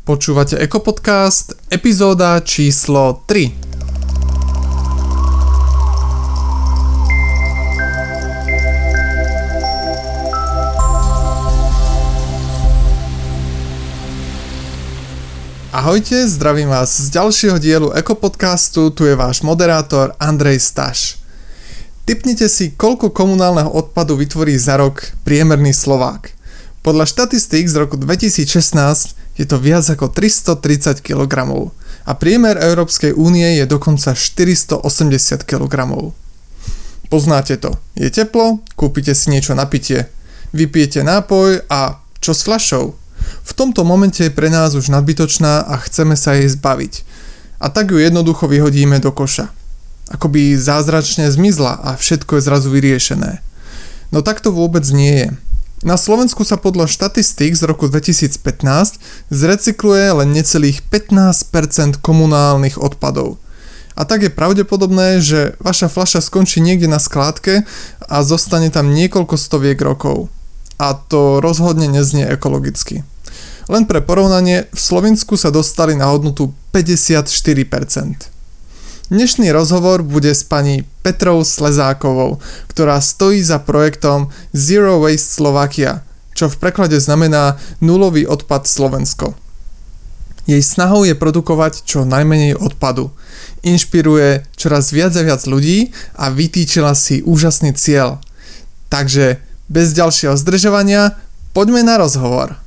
Počúvate Ekopodcast, epizóda číslo 3. Ahojte, zdravím vás z ďalšieho dielu Ekopodcastu, tu je váš moderátor Andrej Staš. Typnite si, koľko komunálneho odpadu vytvorí za rok priemerný Slovák. Podľa štatistík z roku 2016 je to viac ako 330 kg a priemer Európskej únie je dokonca 480 kg. Poznáte to. Je teplo, kúpite si niečo na pitie. Vypijete nápoj a čo s fľašou? V tomto momente je pre nás už nadbytočná a chceme sa jej zbaviť. A tak ju jednoducho vyhodíme do koša. Akoby zázračne zmizla a všetko je zrazu vyriešené. No tak to vôbec nie je. Na Slovensku sa podľa štatistík z roku 2015 zrecykluje len necelých 15% komunálnych odpadov. A tak je pravdepodobné, že vaša fľaša skončí niekde na skládke a zostane tam niekoľko stoviek rokov. A to rozhodne neznie ekologicky. Len pre porovnanie, v Slovensku sa dostali na hodnotu 54%. Dnešný rozhovor bude s pani Petrou Slezákovou, ktorá stojí za projektom Zero Waste Slovakia, čo v preklade znamená nulový odpad Slovensko. Jej snahou je produkovať čo najmenej odpadu. Inšpiruje čoraz viac a viac ľudí a vytýčila si úžasný cieľ. Takže bez ďalšieho zdržovania poďme na rozhovor.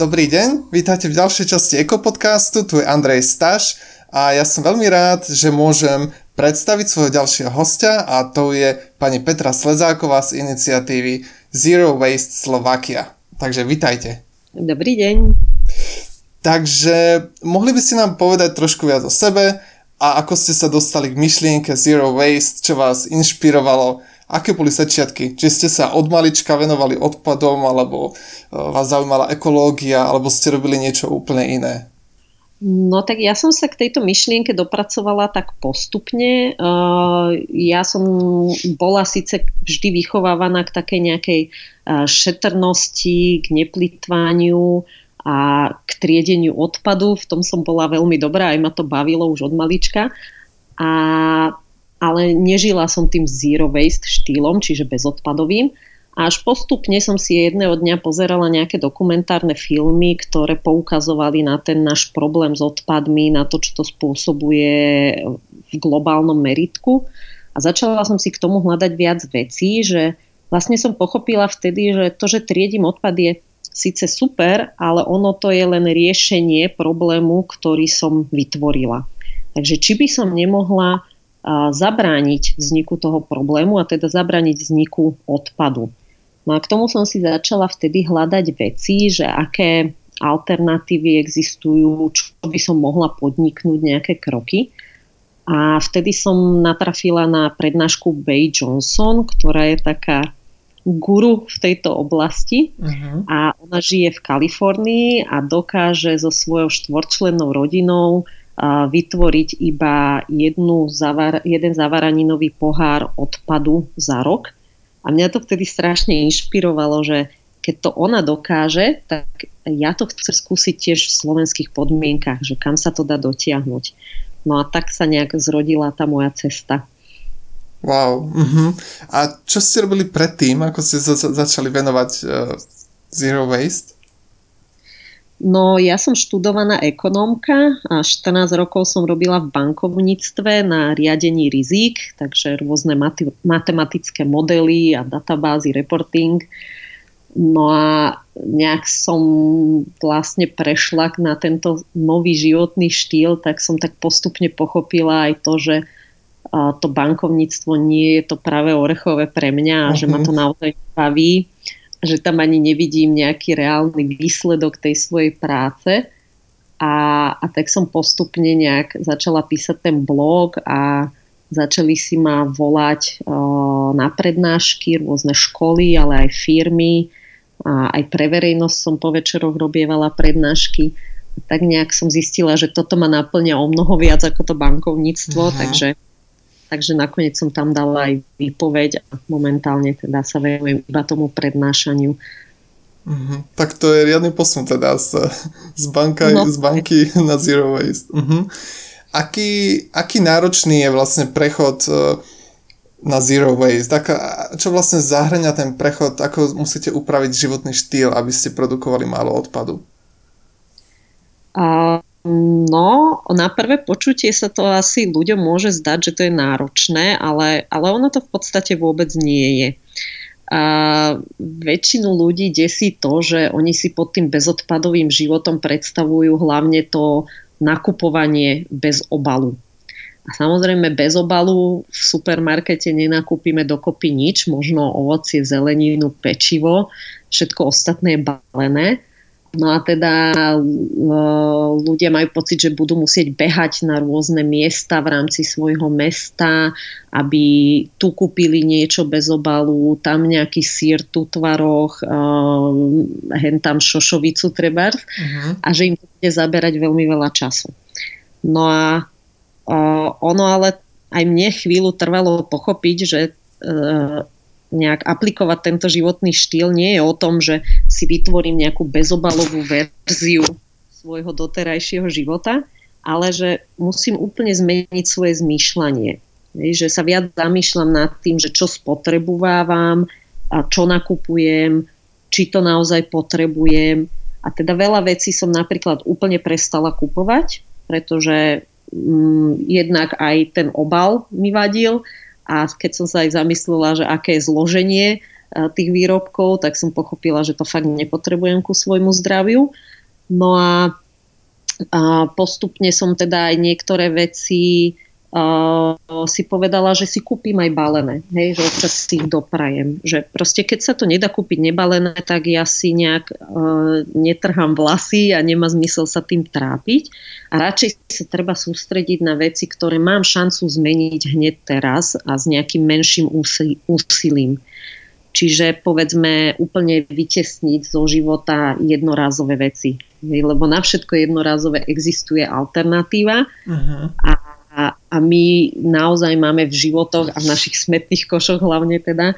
Dobrý deň, vítajte v ďalšej časti Ekopodcastu, tu je Andrej Staš a ja som veľmi rád, že môžem predstaviť svojho ďalšieho hostia a to je pani Petra Slezáková z iniciatívy Zero Waste Slovakia. Takže vítajte. Dobrý deň. Takže mohli by ste nám povedať trošku viac o sebe a ako ste sa dostali k myšlienke Zero Waste, čo vás inšpirovalo Aké boli začiatky? Či ste sa od malička venovali odpadom, alebo e, vás zaujímala ekológia, alebo ste robili niečo úplne iné? No tak ja som sa k tejto myšlienke dopracovala tak postupne. E, ja som bola síce vždy vychovávaná k takej nejakej e, šetrnosti, k neplitvaniu a k triedeniu odpadu. V tom som bola veľmi dobrá, aj ma to bavilo už od malička. A ale nežila som tým zero waste štýlom, čiže bezodpadovým. A až postupne som si jedného dňa pozerala nejaké dokumentárne filmy, ktoré poukazovali na ten náš problém s odpadmi, na to, čo to spôsobuje v globálnom meritku. A začala som si k tomu hľadať viac vecí, že vlastne som pochopila vtedy, že to, že triedím odpad je síce super, ale ono to je len riešenie problému, ktorý som vytvorila. Takže či by som nemohla zabrániť vzniku toho problému a teda zabrániť vzniku odpadu. No a k tomu som si začala vtedy hľadať veci, že aké alternatívy existujú, čo by som mohla podniknúť, nejaké kroky. A vtedy som natrafila na prednášku Bay Johnson, ktorá je taká guru v tejto oblasti uh-huh. a ona žije v Kalifornii a dokáže so svojou štvorčlennou rodinou vytvoriť iba jednu zavar, jeden zavaraninový pohár odpadu za rok. A mňa to vtedy strašne inšpirovalo, že keď to ona dokáže, tak ja to chcem skúsiť tiež v slovenských podmienkach, že kam sa to dá dotiahnuť. No a tak sa nejak zrodila tá moja cesta. Wow. Uh-huh. A čo ste robili predtým, ako ste sa začali venovať uh, Zero Waste? No ja som študovaná ekonómka a 14 rokov som robila v bankovníctve na riadení rizík, takže rôzne mati- matematické modely a databázy, reporting. No a nejak som vlastne prešla na tento nový životný štýl, tak som tak postupne pochopila aj to, že to bankovníctvo nie je to práve orechové pre mňa a uh-huh. že ma to mhm. naozaj baví že tam ani nevidím nejaký reálny výsledok tej svojej práce. A, a tak som postupne nejak začala písať ten blog a začali si ma volať uh, na prednášky, rôzne školy, ale aj firmy. A aj pre verejnosť som po večeroch robievala prednášky. Tak nejak som zistila, že toto ma naplňa o mnoho viac ako to bankovníctvo, Aha. takže takže nakoniec som tam dala aj výpoveď a momentálne teda sa venujem iba tomu prednášaniu. Uh-huh. Tak to je riadny posun teda z, z, banka, no. z banky na Zero Waste. Uh-huh. Aký, aký náročný je vlastne prechod uh, na zero waste? Tak, čo vlastne zahrania ten prechod? Ako musíte upraviť životný štýl, aby ste produkovali málo odpadu? A, no, na prvé počutie sa to asi ľuďom môže zdať, že to je náročné, ale, ale ono to v podstate vôbec nie je. A väčšinu ľudí desí to, že oni si pod tým bezodpadovým životom predstavujú hlavne to nakupovanie bez obalu. A samozrejme bez obalu v supermarkete nenakúpime dokopy nič, možno ovocie, zeleninu, pečivo, všetko ostatné je balené. No a teda e, ľudia majú pocit, že budú musieť behať na rôzne miesta v rámci svojho mesta, aby tu kúpili niečo bez obalu, tam nejaký sír, tu tvaroch, e, hen tam šošovicu treba uh-huh. a že im to bude zaberať veľmi veľa času. No a ono ale aj mne chvíľu trvalo pochopiť, že e, nejak aplikovať tento životný štýl nie je o tom, že si vytvorím nejakú bezobalovú verziu svojho doterajšieho života, ale že musím úplne zmeniť svoje zmýšľanie. Že sa viac zamýšľam nad tým, že čo spotrebovávam, a čo nakupujem, či to naozaj potrebujem. A teda veľa vecí som napríklad úplne prestala kupovať, pretože mm, jednak aj ten obal mi vadil a keď som sa aj zamyslela, že aké je zloženie e, tých výrobkov, tak som pochopila, že to fakt nepotrebujem ku svojmu zdraviu. No a, a postupne som teda aj niektoré veci si povedala, že si kúpim aj balené, hej, že občas si ich doprajem. Že proste keď sa to nedá kúpiť nebalené, tak ja si nejak uh, netrhám vlasy a nemá zmysel sa tým trápiť. A radšej sa treba sústrediť na veci, ktoré mám šancu zmeniť hneď teraz a s nejakým menším úsilím. Čiže povedzme úplne vytesniť zo života jednorázové veci. Lebo na všetko jednorázové existuje alternatíva uh-huh. a a, my naozaj máme v životoch a v našich smetných košoch hlavne teda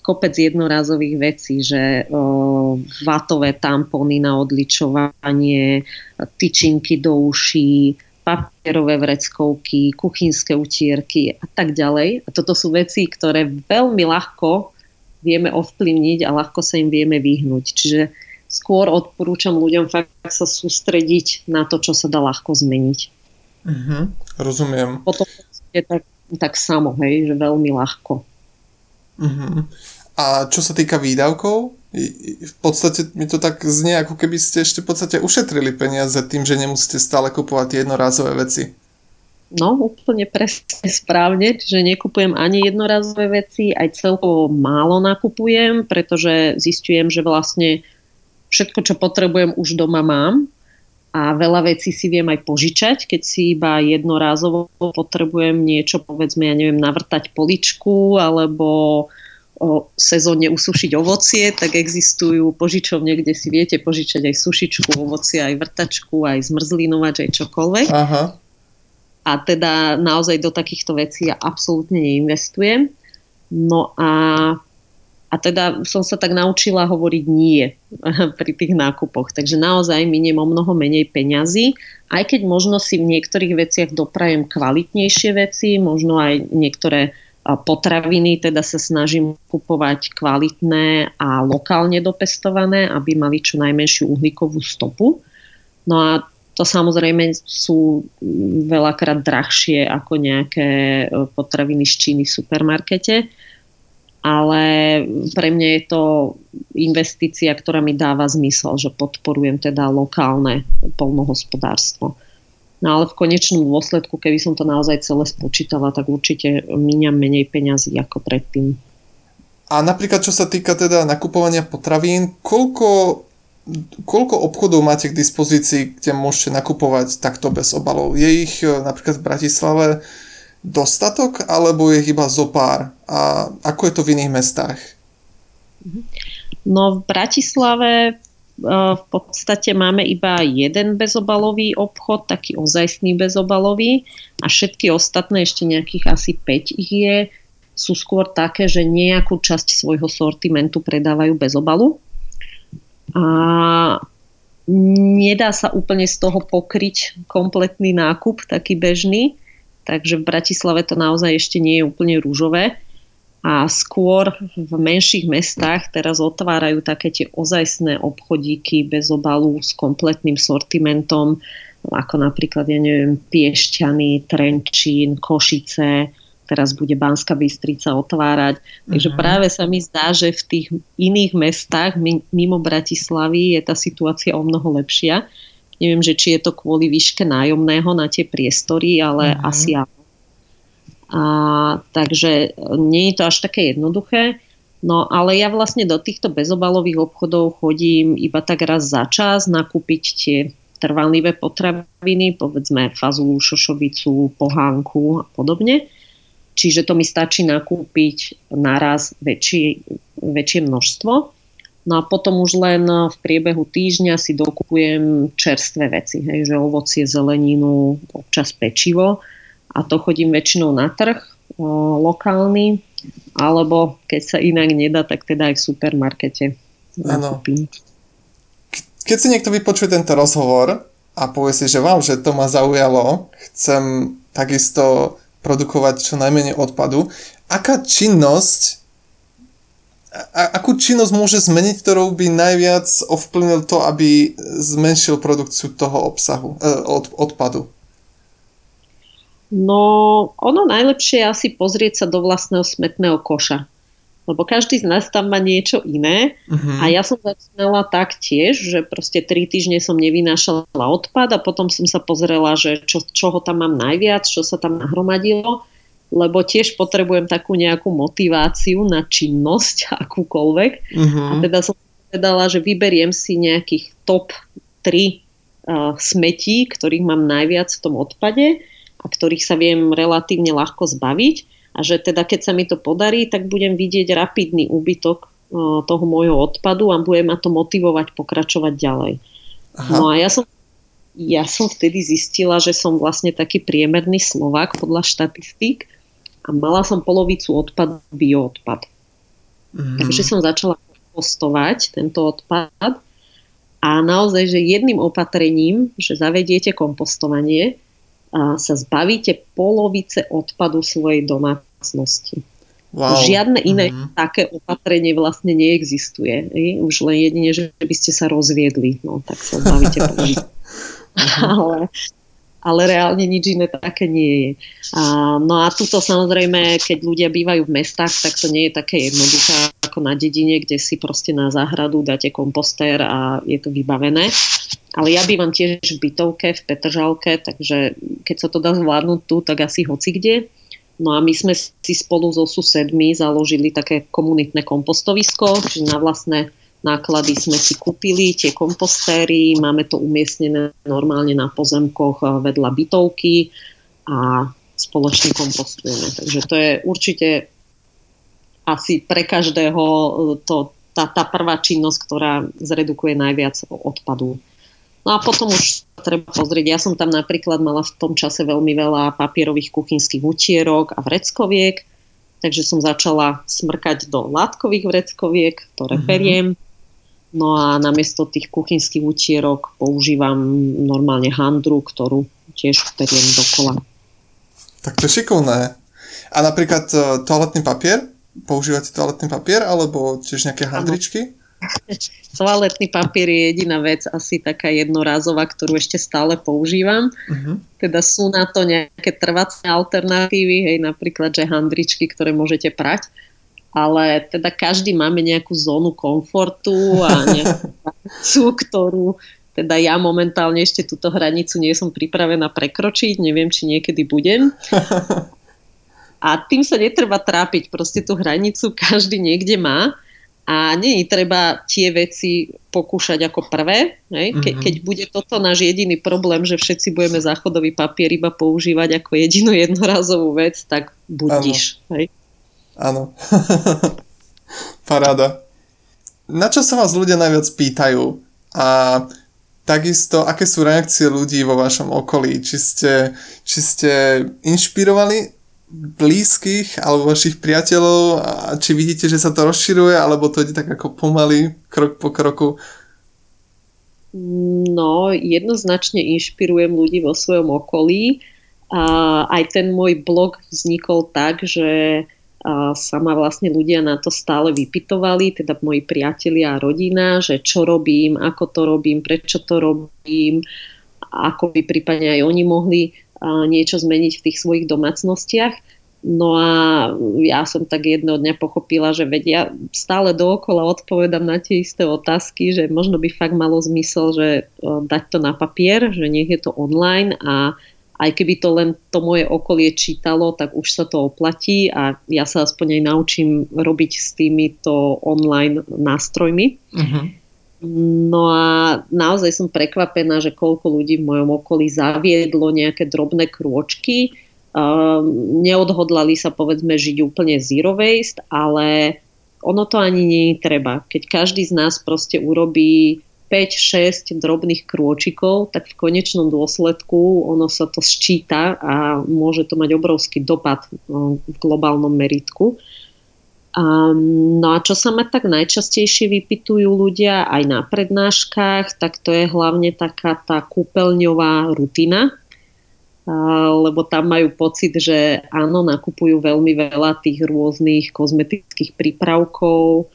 kopec jednorázových vecí, že o, vatové tampóny na odličovanie, tyčinky do uší, papierové vreckovky, kuchynské utierky a tak ďalej. A toto sú veci, ktoré veľmi ľahko vieme ovplyvniť a ľahko sa im vieme vyhnúť. Čiže skôr odporúčam ľuďom fakt sa sústrediť na to, čo sa dá ľahko zmeniť. Uh-huh, rozumiem. Potom je tak, tak samo, hej, že veľmi ľahko. Uh-huh. A čo sa týka výdavkov, v podstate mi to tak znie, ako keby ste ešte v podstate ušetrili peniaze tým, že nemusíte stále kupovať jednorázové veci. No, úplne presne správne, čiže nekupujem ani jednorázové veci, aj celkovo málo nakupujem, pretože zistujem, že vlastne všetko, čo potrebujem, už doma mám a veľa vecí si viem aj požičať, keď si iba jednorázovo potrebujem niečo, povedzme, ja neviem, navrtať poličku alebo o sezónne usušiť ovocie, tak existujú požičovne, kde si viete požičať aj sušičku ovocie, aj vrtačku, aj zmrzlinovač, aj čokoľvek. Aha. A teda naozaj do takýchto vecí ja absolútne neinvestujem. No a a teda som sa tak naučila hovoriť nie pri tých nákupoch. Takže naozaj miniem o mnoho menej peňazí, aj keď možno si v niektorých veciach doprajem kvalitnejšie veci, možno aj niektoré potraviny, teda sa snažím kupovať kvalitné a lokálne dopestované, aby mali čo najmenšiu uhlíkovú stopu. No a to samozrejme sú veľakrát drahšie ako nejaké e, potraviny z Číny v supermarkete ale pre mňa je to investícia, ktorá mi dáva zmysel, že podporujem teda lokálne polnohospodárstvo. No ale v konečnom dôsledku, keby som to naozaj celé spočítala, tak určite míňam menej peňazí ako predtým. A napríklad, čo sa týka teda nakupovania potravín, koľko, koľko obchodov máte k dispozícii, kde môžete nakupovať takto bez obalov? Je ich eh, napríklad v Bratislave dostatok, alebo je iba zo pár? A ako je to v iných mestách? No v Bratislave v podstate máme iba jeden bezobalový obchod, taký ozajstný bezobalový a všetky ostatné, ešte nejakých asi 5 ich je, sú skôr také, že nejakú časť svojho sortimentu predávajú bez obalu. A nedá sa úplne z toho pokryť kompletný nákup, taký bežný, takže v Bratislave to naozaj ešte nie je úplne rúžové. A skôr v menších mestách teraz otvárajú také tie ozajstné obchodíky bez obalu s kompletným sortimentom, ako napríklad, ja neviem, Piešťany, Trenčín, Košice, teraz bude Banská Bystrica otvárať. Takže uh-huh. práve sa mi zdá, že v tých iných mestách mimo Bratislavy je tá situácia o mnoho lepšia. Neviem, že či je to kvôli výške nájomného na tie priestory, ale uh-huh. asi áno. A, takže nie je to až také jednoduché. No ale ja vlastne do týchto bezobalových obchodov chodím iba tak raz za čas nakúpiť tie trvanlivé potraviny, povedzme fazulu, šošovicu, pohánku a podobne. Čiže to mi stačí nakúpiť naraz väčšie, väčšie množstvo. No a potom už len v priebehu týždňa si dokupujem čerstvé veci, hej, že ovocie, zeleninu, občas pečivo a to chodím väčšinou na trh o, lokálny, alebo keď sa inak nedá, tak teda aj v supermarkete nakúpim. Keď si niekto vypočuje tento rozhovor a povie si, že vám, že to ma zaujalo, chcem takisto produkovať čo najmenej odpadu. Aká činnosť a, akú činnosť môže zmeniť, ktorou by najviac ovplyvnil to, aby zmenšil produkciu toho obsahu, eh, od, odpadu? No, ono najlepšie je asi pozrieť sa do vlastného smetného koša lebo každý z nás tam má niečo iné uh-huh. a ja som začínala tak tiež, že proste tri týždne som nevynášala odpad a potom som sa pozrela, že čo, čoho tam mám najviac, čo sa tam nahromadilo, lebo tiež potrebujem takú nejakú motiváciu na činnosť akúkoľvek uh-huh. a teda som povedala, že vyberiem si nejakých top 3 uh, smetí, ktorých mám najviac v tom odpade a ktorých sa viem relatívne ľahko zbaviť a že teda keď sa mi to podarí, tak budem vidieť rapidný úbytok e, toho môjho odpadu a bude ma to motivovať pokračovať ďalej. Aha. No a ja som, ja som vtedy zistila, že som vlastne taký priemerný Slovák podľa štatistík a mala som polovicu odpadu bioodpad. Mm. Takže som začala kompostovať tento odpad a naozaj, že jedným opatrením, že zavediete kompostovanie, sa zbavíte polovice odpadu svojej domácnosti. Wow. Žiadne iné mm-hmm. také opatrenie vlastne neexistuje. Už len jedine, že by ste sa rozviedli, no tak sa zbavíte polovice. ale, ale reálne nič iné také nie je. A, no a tuto samozrejme, keď ľudia bývajú v mestách, tak to nie je také jednoduché ako na dedine, kde si proste na záhradu dáte kompostér a je to vybavené. Ale ja bývam tiež v bytovke, v Petržalke, takže keď sa to dá zvládnuť tu, tak asi hoci kde. No a my sme si spolu so susedmi založili také komunitné kompostovisko, čiže na vlastné náklady sme si kúpili tie kompostéry, máme to umiestnené normálne na pozemkoch vedľa bytovky a spoločne kompostujeme. Takže to je určite asi pre každého to, tá, tá prvá činnosť, ktorá zredukuje najviac odpadu No a potom už treba pozrieť, ja som tam napríklad mala v tom čase veľmi veľa papierových kuchynských utierok a vreckoviek, takže som začala smrkať do látkových vreckoviek, ktoré mm-hmm. periem. No a namiesto tých kuchynských utierok používam normálne handru, ktorú tiež periem dokola. Tak to je šikovné. A napríklad e, toaletný papier? Používate toaletný papier alebo tiež nejaké handričky? Toaletný papier je jediná vec, asi taká jednorázová, ktorú ešte stále používam. Uh-huh. Teda sú na to nejaké trvacie alternatívy, hej, napríklad, že handričky, ktoré môžete prať. Ale teda každý máme nejakú zónu komfortu a nejakú ktorú teda ja momentálne ešte túto hranicu nie som pripravená prekročiť, neviem, či niekedy budem. A tým sa netreba trápiť, proste tú hranicu každý niekde má a nie je treba tie veci pokúšať ako prvé. Hej? Ke, mm-hmm. Keď bude toto náš jediný problém, že všetci budeme záchodový papier iba používať ako jedinú jednorazovú vec, tak budíš. Áno. Paráda. Na čo sa vás ľudia najviac pýtajú, A takisto, aké sú reakcie ľudí vo vašom okolí? Či ste, či ste inšpirovali blízkych alebo vašich priateľov a či vidíte, že sa to rozširuje alebo to ide tak ako pomaly, krok po kroku? No, jednoznačne inšpirujem ľudí vo svojom okolí. A aj ten môj blog vznikol tak, že a sa ma vlastne ľudia na to stále vypitovali, teda moji priatelia a rodina, že čo robím, ako to robím, prečo to robím, ako by prípadne aj oni mohli niečo zmeniť v tých svojich domácnostiach. No a ja som tak jedného dňa pochopila, že vedia, stále dookola odpovedám na tie isté otázky, že možno by fakt malo zmysel, že dať to na papier, že nech je to online a aj keby to len to moje okolie čítalo, tak už sa to oplatí a ja sa aspoň aj naučím robiť s týmito online nástrojmi. Uh-huh. No a naozaj som prekvapená, že koľko ľudí v mojom okolí zaviedlo nejaké drobné krôčky. Uh, neodhodlali sa povedzme žiť úplne zero waste, ale ono to ani nie je treba. Keď každý z nás proste urobí 5-6 drobných krôčikov, tak v konečnom dôsledku ono sa to sčíta a môže to mať obrovský dopad no, v globálnom meritku. no a čo sa ma tak najčastejšie vypitujú ľudia aj na prednáškach, tak to je hlavne taká tá kúpeľňová rutina, lebo tam majú pocit, že áno, nakupujú veľmi veľa tých rôznych kozmetických prípravkov,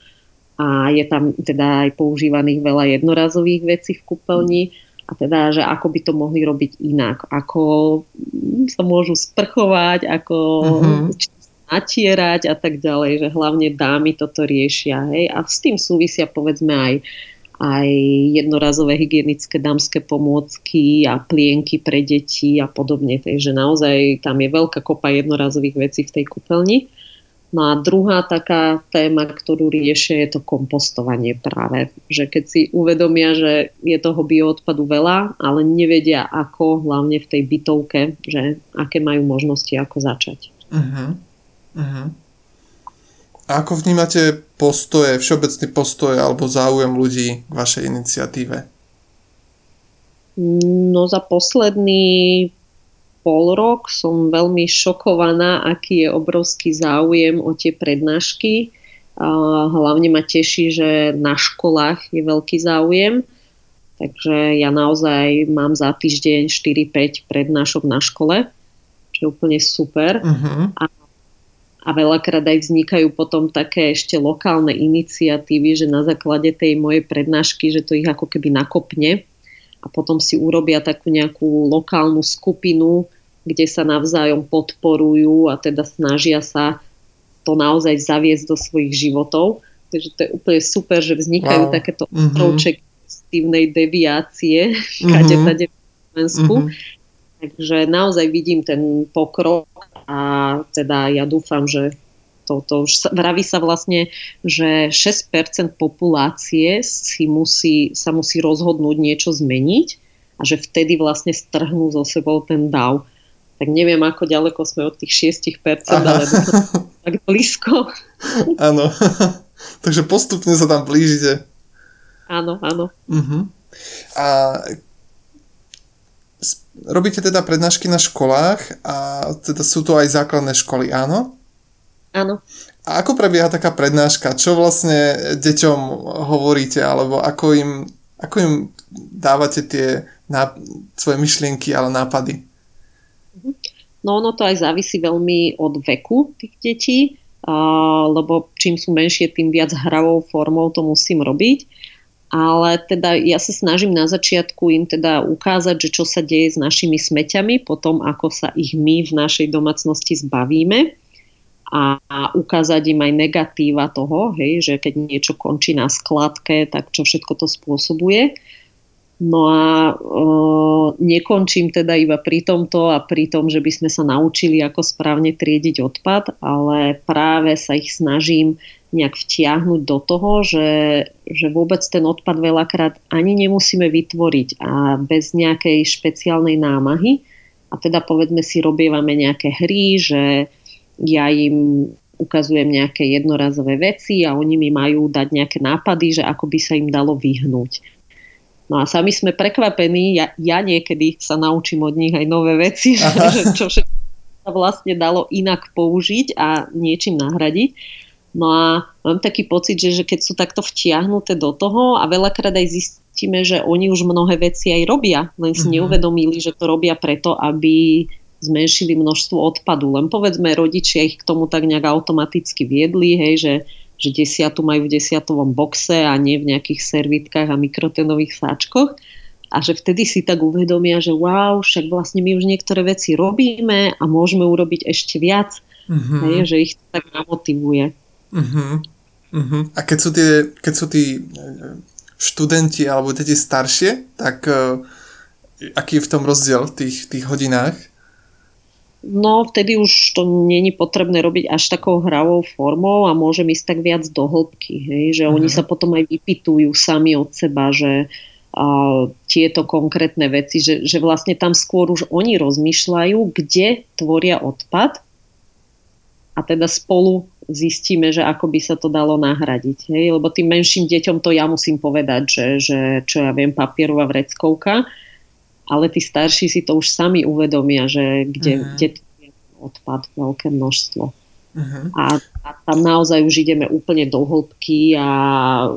a je tam teda aj používaných veľa jednorazových vecí v kúpeľni a teda, že ako by to mohli robiť inak, ako sa môžu sprchovať, ako uh-huh. natierať a tak ďalej, že hlavne dámy toto riešia. Hej? A s tým súvisia povedzme aj, aj jednorazové hygienické dámske pomôcky a plienky pre deti a podobne. Takže naozaj tam je veľká kopa jednorazových vecí v tej kúpeľni. No a druhá taká téma, ktorú riešia, je to kompostovanie práve. Že keď si uvedomia, že je toho bioodpadu veľa, ale nevedia ako, hlavne v tej bytovke, že aké majú možnosti, ako začať. Uh-huh. Uh-huh. A ako vnímate postoje, všeobecný postoj alebo záujem ľudí k vašej iniciatíve? No za posledný pol rok som veľmi šokovaná, aký je obrovský záujem o tie prednášky. Hlavne ma teší, že na školách je veľký záujem. Takže ja naozaj mám za týždeň 4-5 prednášok na škole, čo je úplne super. Uh-huh. A, a veľakrát aj vznikajú potom také ešte lokálne iniciatívy, že na základe tej mojej prednášky, že to ich ako keby nakopne a potom si urobia takú nejakú lokálnu skupinu, kde sa navzájom podporujú a teda snažia sa to naozaj zaviesť do svojich životov. Takže to je úplne super, že vznikajú wow. takéto mm-hmm. pozitívnej deviácie mm-hmm. kade tade v Slovensku. Mm-hmm. Takže naozaj vidím ten pokrok a teda ja dúfam, že to, to už sa, vraví sa vlastne, že 6% populácie si musí, sa musí rozhodnúť niečo zmeniť a že vtedy vlastne strhnú zo sebou ten dav tak neviem, ako ďaleko sme od tých 6%, Aha. ale tak blízko. Áno, takže postupne sa tam blížite. Áno, áno. Uh-huh. A robíte teda prednášky na školách a teda sú to aj základné školy, áno? Áno. A ako prebieha taká prednáška? Čo vlastne deťom hovoríte, alebo ako im, ako im dávate tie ná, svoje myšlienky, ale nápady? No ono to aj závisí veľmi od veku tých detí, lebo čím sú menšie, tým viac hravou formou to musím robiť. Ale teda ja sa snažím na začiatku im teda ukázať, že čo sa deje s našimi smeťami, potom ako sa ich my v našej domácnosti zbavíme a, ukázať im aj negatíva toho, hej, že keď niečo končí na skladke, tak čo všetko to spôsobuje. No a o, nekončím teda iba pri tomto a pri tom, že by sme sa naučili, ako správne triediť odpad, ale práve sa ich snažím nejak vtiahnuť do toho, že, že vôbec ten odpad veľakrát ani nemusíme vytvoriť a bez nejakej špeciálnej námahy. A teda povedzme si robievame nejaké hry, že ja im ukazujem nejaké jednorazové veci a oni mi majú dať nejaké nápady, že ako by sa im dalo vyhnúť No a sami sme prekvapení, ja, ja niekedy sa naučím od nich aj nové veci, že čo všetko sa vlastne dalo inak použiť a niečím nahradiť. No a mám taký pocit, že, že keď sú takto vtiahnuté do toho a veľakrát aj zistíme, že oni už mnohé veci aj robia, len si mm-hmm. neuvedomili, že to robia preto, aby zmenšili množstvo odpadu. Len povedzme, rodičia ich k tomu tak nejak automaticky viedli, hej, že, že desiatu majú v desiatovom boxe a nie v nejakých servitkách a mikrotenových sáčkoch. A že vtedy si tak uvedomia, že wow, však vlastne my už niektoré veci robíme a môžeme urobiť ešte viac. Mm-hmm. Hej, že ich to tak namotivuje. Uh-huh. Uh-huh. A keď sú, tie, keď sú tí e, študenti alebo deti staršie, tak uh, aký je v tom rozdiel v tých, tých hodinách? No, vtedy už to není potrebné robiť až takou hravou formou a môžem ísť tak viac do hĺbky. Hej? Že uh-huh. oni sa potom aj vypitujú sami od seba, že uh, tieto konkrétne veci, že, že vlastne tam skôr už oni rozmýšľajú, kde tvoria odpad a teda spolu zistíme, že ako by sa to dalo nahradiť. Hej? Lebo tým menším deťom to ja musím povedať, že, že čo ja viem, papierová vreckovka, ale tí starší si to už sami uvedomia, že kde, uh-huh. kde je odpad veľké množstvo. Uh-huh. A, a tam naozaj už ideme úplne do hĺbky a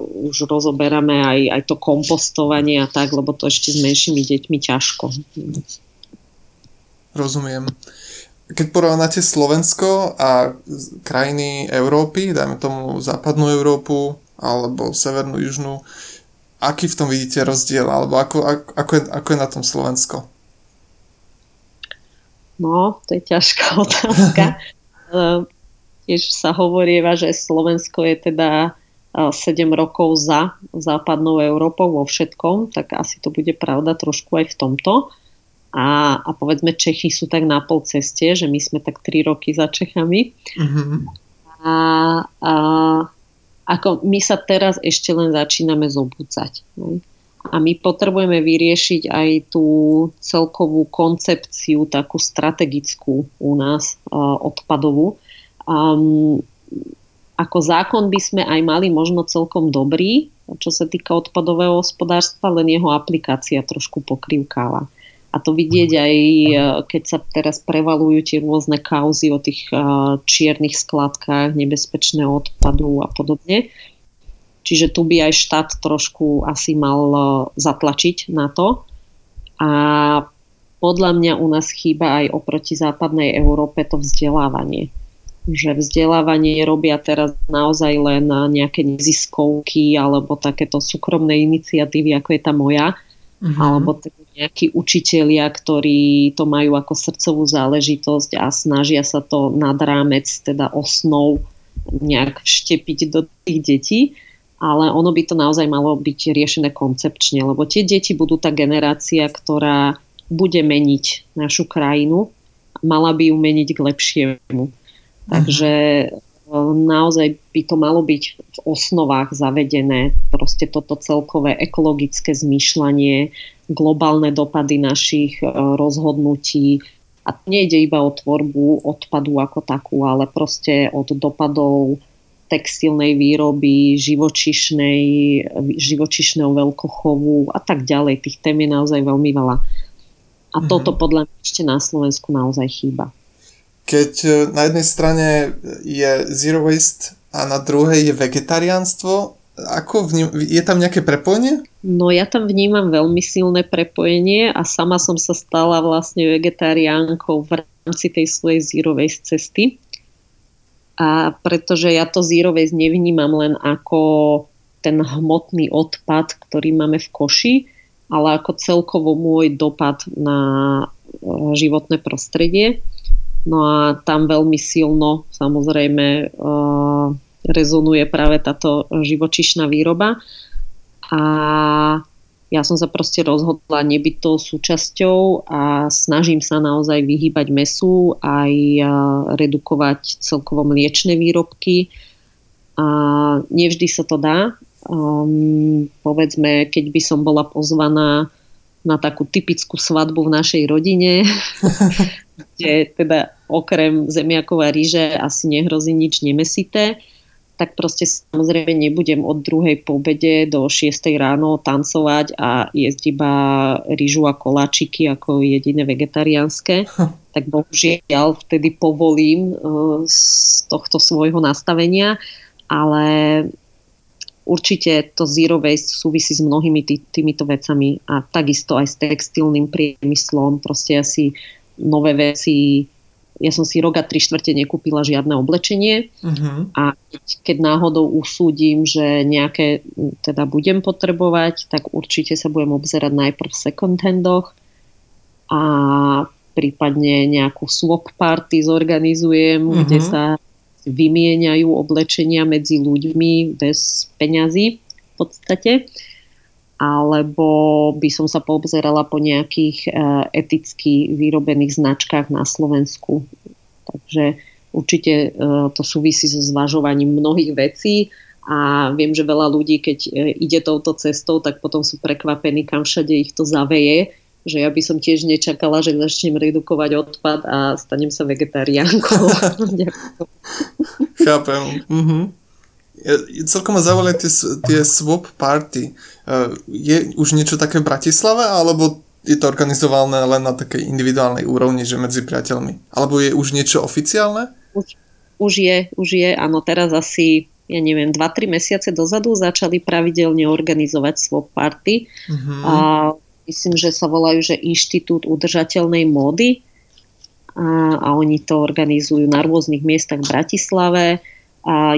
už rozoberáme aj, aj to kompostovanie a tak, lebo to ešte s menšími deťmi ťažko. Rozumiem keď porovnáte Slovensko a krajiny Európy, dajme tomu západnú Európu alebo severnú, južnú, aký v tom vidíte rozdiel, alebo ako, ako, je, ako je na tom Slovensko? No, to je ťažká otázka. E, tiež sa hovorieva, že Slovensko je teda 7 e, rokov za západnou Európou vo všetkom, tak asi to bude pravda trošku aj v tomto a, a povedzme Čechy sú tak na pol ceste, že my sme tak 3 roky za Čechami. Mm-hmm. A, a ako my sa teraz ešte len začíname zobúcať. Ne? A my potrebujeme vyriešiť aj tú celkovú koncepciu, takú strategickú u nás, odpadovú. Um, ako zákon by sme aj mali možno celkom dobrý, čo sa týka odpadového hospodárstva, len jeho aplikácia trošku pokrývkáva. A to vidieť aj, e, keď sa teraz prevalujú tie rôzne kauzy o tých e, čiernych skladkách, nebezpečného odpadu a podobne. Čiže tu by aj štát trošku asi mal e, zatlačiť na to. A podľa mňa u nás chýba aj oproti západnej Európe to vzdelávanie. Že vzdelávanie robia teraz naozaj len nejaké neziskovky alebo takéto súkromné iniciatívy, ako je tá moja, mm-hmm. alebo nejakí učitelia, ktorí to majú ako srdcovú záležitosť a snažia sa to nad rámec, teda osnov nejak vštepiť do tých detí, ale ono by to naozaj malo byť riešené koncepčne, lebo tie deti budú tá generácia, ktorá bude meniť našu krajinu, mala by ju meniť k lepšiemu. Takže naozaj by to malo byť v osnovách zavedené, proste toto celkové ekologické zmýšľanie, globálne dopady našich e, rozhodnutí. A nejde iba o tvorbu odpadu ako takú, ale proste od dopadov textilnej výroby, živočišnej, živočišného veľkochovu a tak ďalej. Tých tém je naozaj veľmi veľa. A mm-hmm. toto podľa mňa ešte na Slovensku naozaj chýba. Keď e, na jednej strane je zero waste a na druhej je vegetariánstvo, ako vním, je tam nejaké prepojenie? No ja tam vnímam veľmi silné prepojenie a sama som sa stala vlastne vegetariánkou v rámci tej svojej waste cesty. A pretože ja to zero waste nevnímam len ako ten hmotný odpad, ktorý máme v koši, ale ako celkovo môj dopad na e, životné prostredie. No a tam veľmi silno samozrejme uh, rezonuje práve táto živočišná výroba. A ja som sa proste rozhodla nebyť tou súčasťou a snažím sa naozaj vyhýbať mesu aj redukovať celkovo mliečne výrobky. A nevždy sa to dá. Um, povedzme, keď by som bola pozvaná na takú typickú svadbu v našej rodine, kde teda okrem zemiakov a ríže asi nehrozí nič nemesité, tak proste samozrejme nebudem od druhej po obede do 6 ráno tancovať a jesť iba rýžu a koláčiky ako jediné vegetariánske. Tak bohužiaľ vtedy povolím uh, z tohto svojho nastavenia, ale určite to zero waste súvisí s mnohými tý, týmito vecami a takisto aj s textilným priemyslom. Proste asi nové veci ja som si rok a tri štvrte nekúpila žiadne oblečenie uh-huh. a keď, keď náhodou usúdim, že nejaké teda budem potrebovať, tak určite sa budem obzerať najprv v second handoch a prípadne nejakú swap party zorganizujem, uh-huh. kde sa vymieňajú oblečenia medzi ľuďmi bez peňazí v podstate alebo by som sa poobzerala po nejakých e, eticky vyrobených značkách na Slovensku. Takže určite e, to súvisí so zvažovaním mnohých vecí a viem, že veľa ľudí, keď e, ide touto cestou, tak potom sú prekvapení, kam všade ich to zaveje, že ja by som tiež nečakala, že začnem redukovať odpad a stanem sa vegetariánkou. Chápem. Mhm. Celkom ma zaujali tie, tie swap party. Je už niečo také v Bratislave, alebo je to organizované len na takej individuálnej úrovni, že medzi priateľmi? Alebo je už niečo oficiálne? Už, už je, už je, áno, teraz asi ja neviem, 2-3 mesiace dozadu začali pravidelne organizovať swap party. Uh-huh. A myslím, že sa volajú, že Inštitút udržateľnej módy a, a oni to organizujú na rôznych miestach v Bratislave.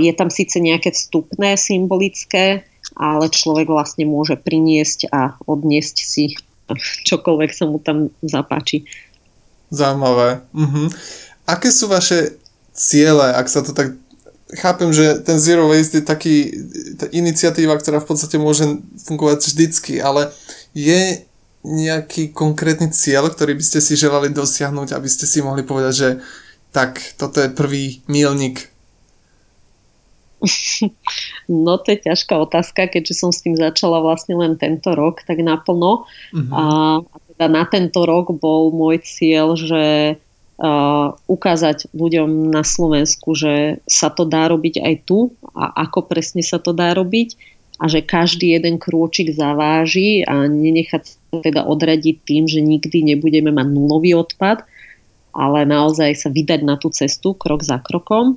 Je tam síce nejaké vstupné symbolické, ale človek vlastne môže priniesť a odniesť si čokoľvek sa mu tam zapáči. Zaujímavé. Mhm. Aké sú vaše ciele, ak sa to tak... Chápem, že ten Zero Waste je taký tá iniciatíva, ktorá v podstate môže fungovať vždycky, ale je nejaký konkrétny cieľ, ktorý by ste si želali dosiahnuť, aby ste si mohli povedať, že tak, toto je prvý mílnik No to je ťažká otázka, keďže som s tým začala vlastne len tento rok, tak naplno. Uh-huh. A, a teda na tento rok bol môj cieľ, že uh, ukázať ľuďom na Slovensku, že sa to dá robiť aj tu a ako presne sa to dá robiť a že každý jeden krôčik zaváži a nenechať sa teda odradiť tým, že nikdy nebudeme mať nulový odpad, ale naozaj sa vydať na tú cestu krok za krokom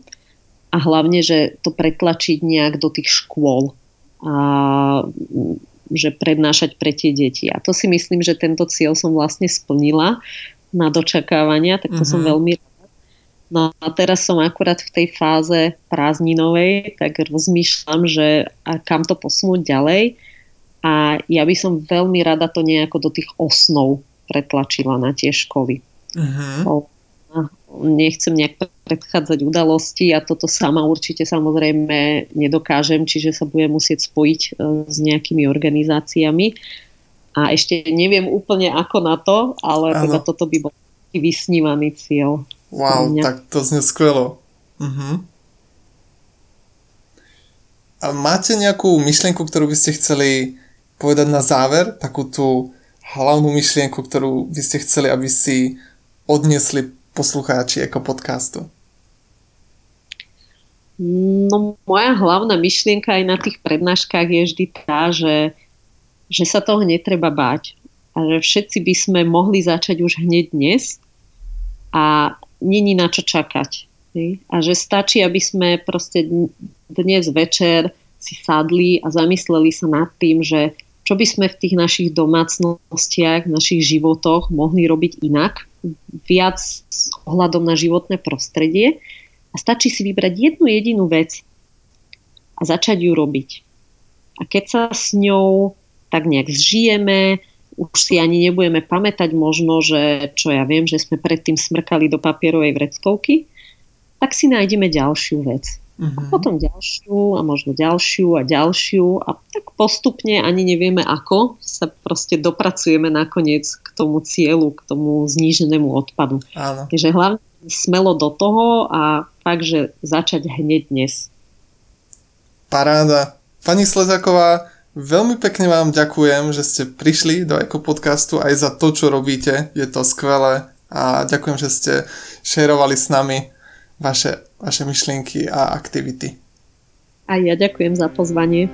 a hlavne, že to pretlačiť nejak do tých škôl a že prednášať pre tie deti. A to si myslím, že tento cieľ som vlastne splnila na dočakávania, tak to uh-huh. som mhm. veľmi rada. No a teraz som akurát v tej fáze prázdninovej, tak rozmýšľam, že a kam to posunúť ďalej. A ja by som veľmi rada to nejako do tých osnov pretlačila na tie školy. Uh-huh nechcem nejak predchádzať udalosti a toto sama určite samozrejme nedokážem, čiže sa budem musieť spojiť e, s nejakými organizáciami. A ešte neviem úplne ako na to, ale teda toto by bol vysnívaný cieľ. Wow, tak to znie skvelo. Uh-huh. A máte nejakú myšlienku, ktorú by ste chceli povedať na záver? Takú tú hlavnú myšlienku, ktorú by ste chceli, aby si odniesli poslucháči ako podcastu? No moja hlavná myšlienka aj na tých prednáškach je vždy tá, že, že sa toho netreba báť a že všetci by sme mohli začať už hneď dnes a není na čo čakať. A že stačí, aby sme proste dnes večer si sadli a zamysleli sa nad tým, že čo by sme v tých našich domácnostiach, v našich životoch mohli robiť inak, viac ohľadom na životné prostredie a stačí si vybrať jednu jedinú vec a začať ju robiť. A keď sa s ňou tak nejak zžijeme, už si ani nebudeme pamätať možno, že čo ja viem, že sme predtým smrkali do papierovej vreckovky, tak si nájdeme ďalšiu vec. Uh-huh. A potom ďalšiu a možno ďalšiu a ďalšiu a tak postupne ani nevieme ako sa proste dopracujeme nakoniec k tomu cieľu, k tomu zníženému odpadu. Áno. Takže hlavne smelo do toho a fakt, že začať hneď dnes. Paráda. Pani Slezaková, veľmi pekne vám ďakujem, že ste prišli do Eko podcastu aj za to, čo robíte. Je to skvelé a ďakujem, že ste šerovali s nami vaše, vaše myšlienky a aktivity. A ja ďakujem za pozvanie.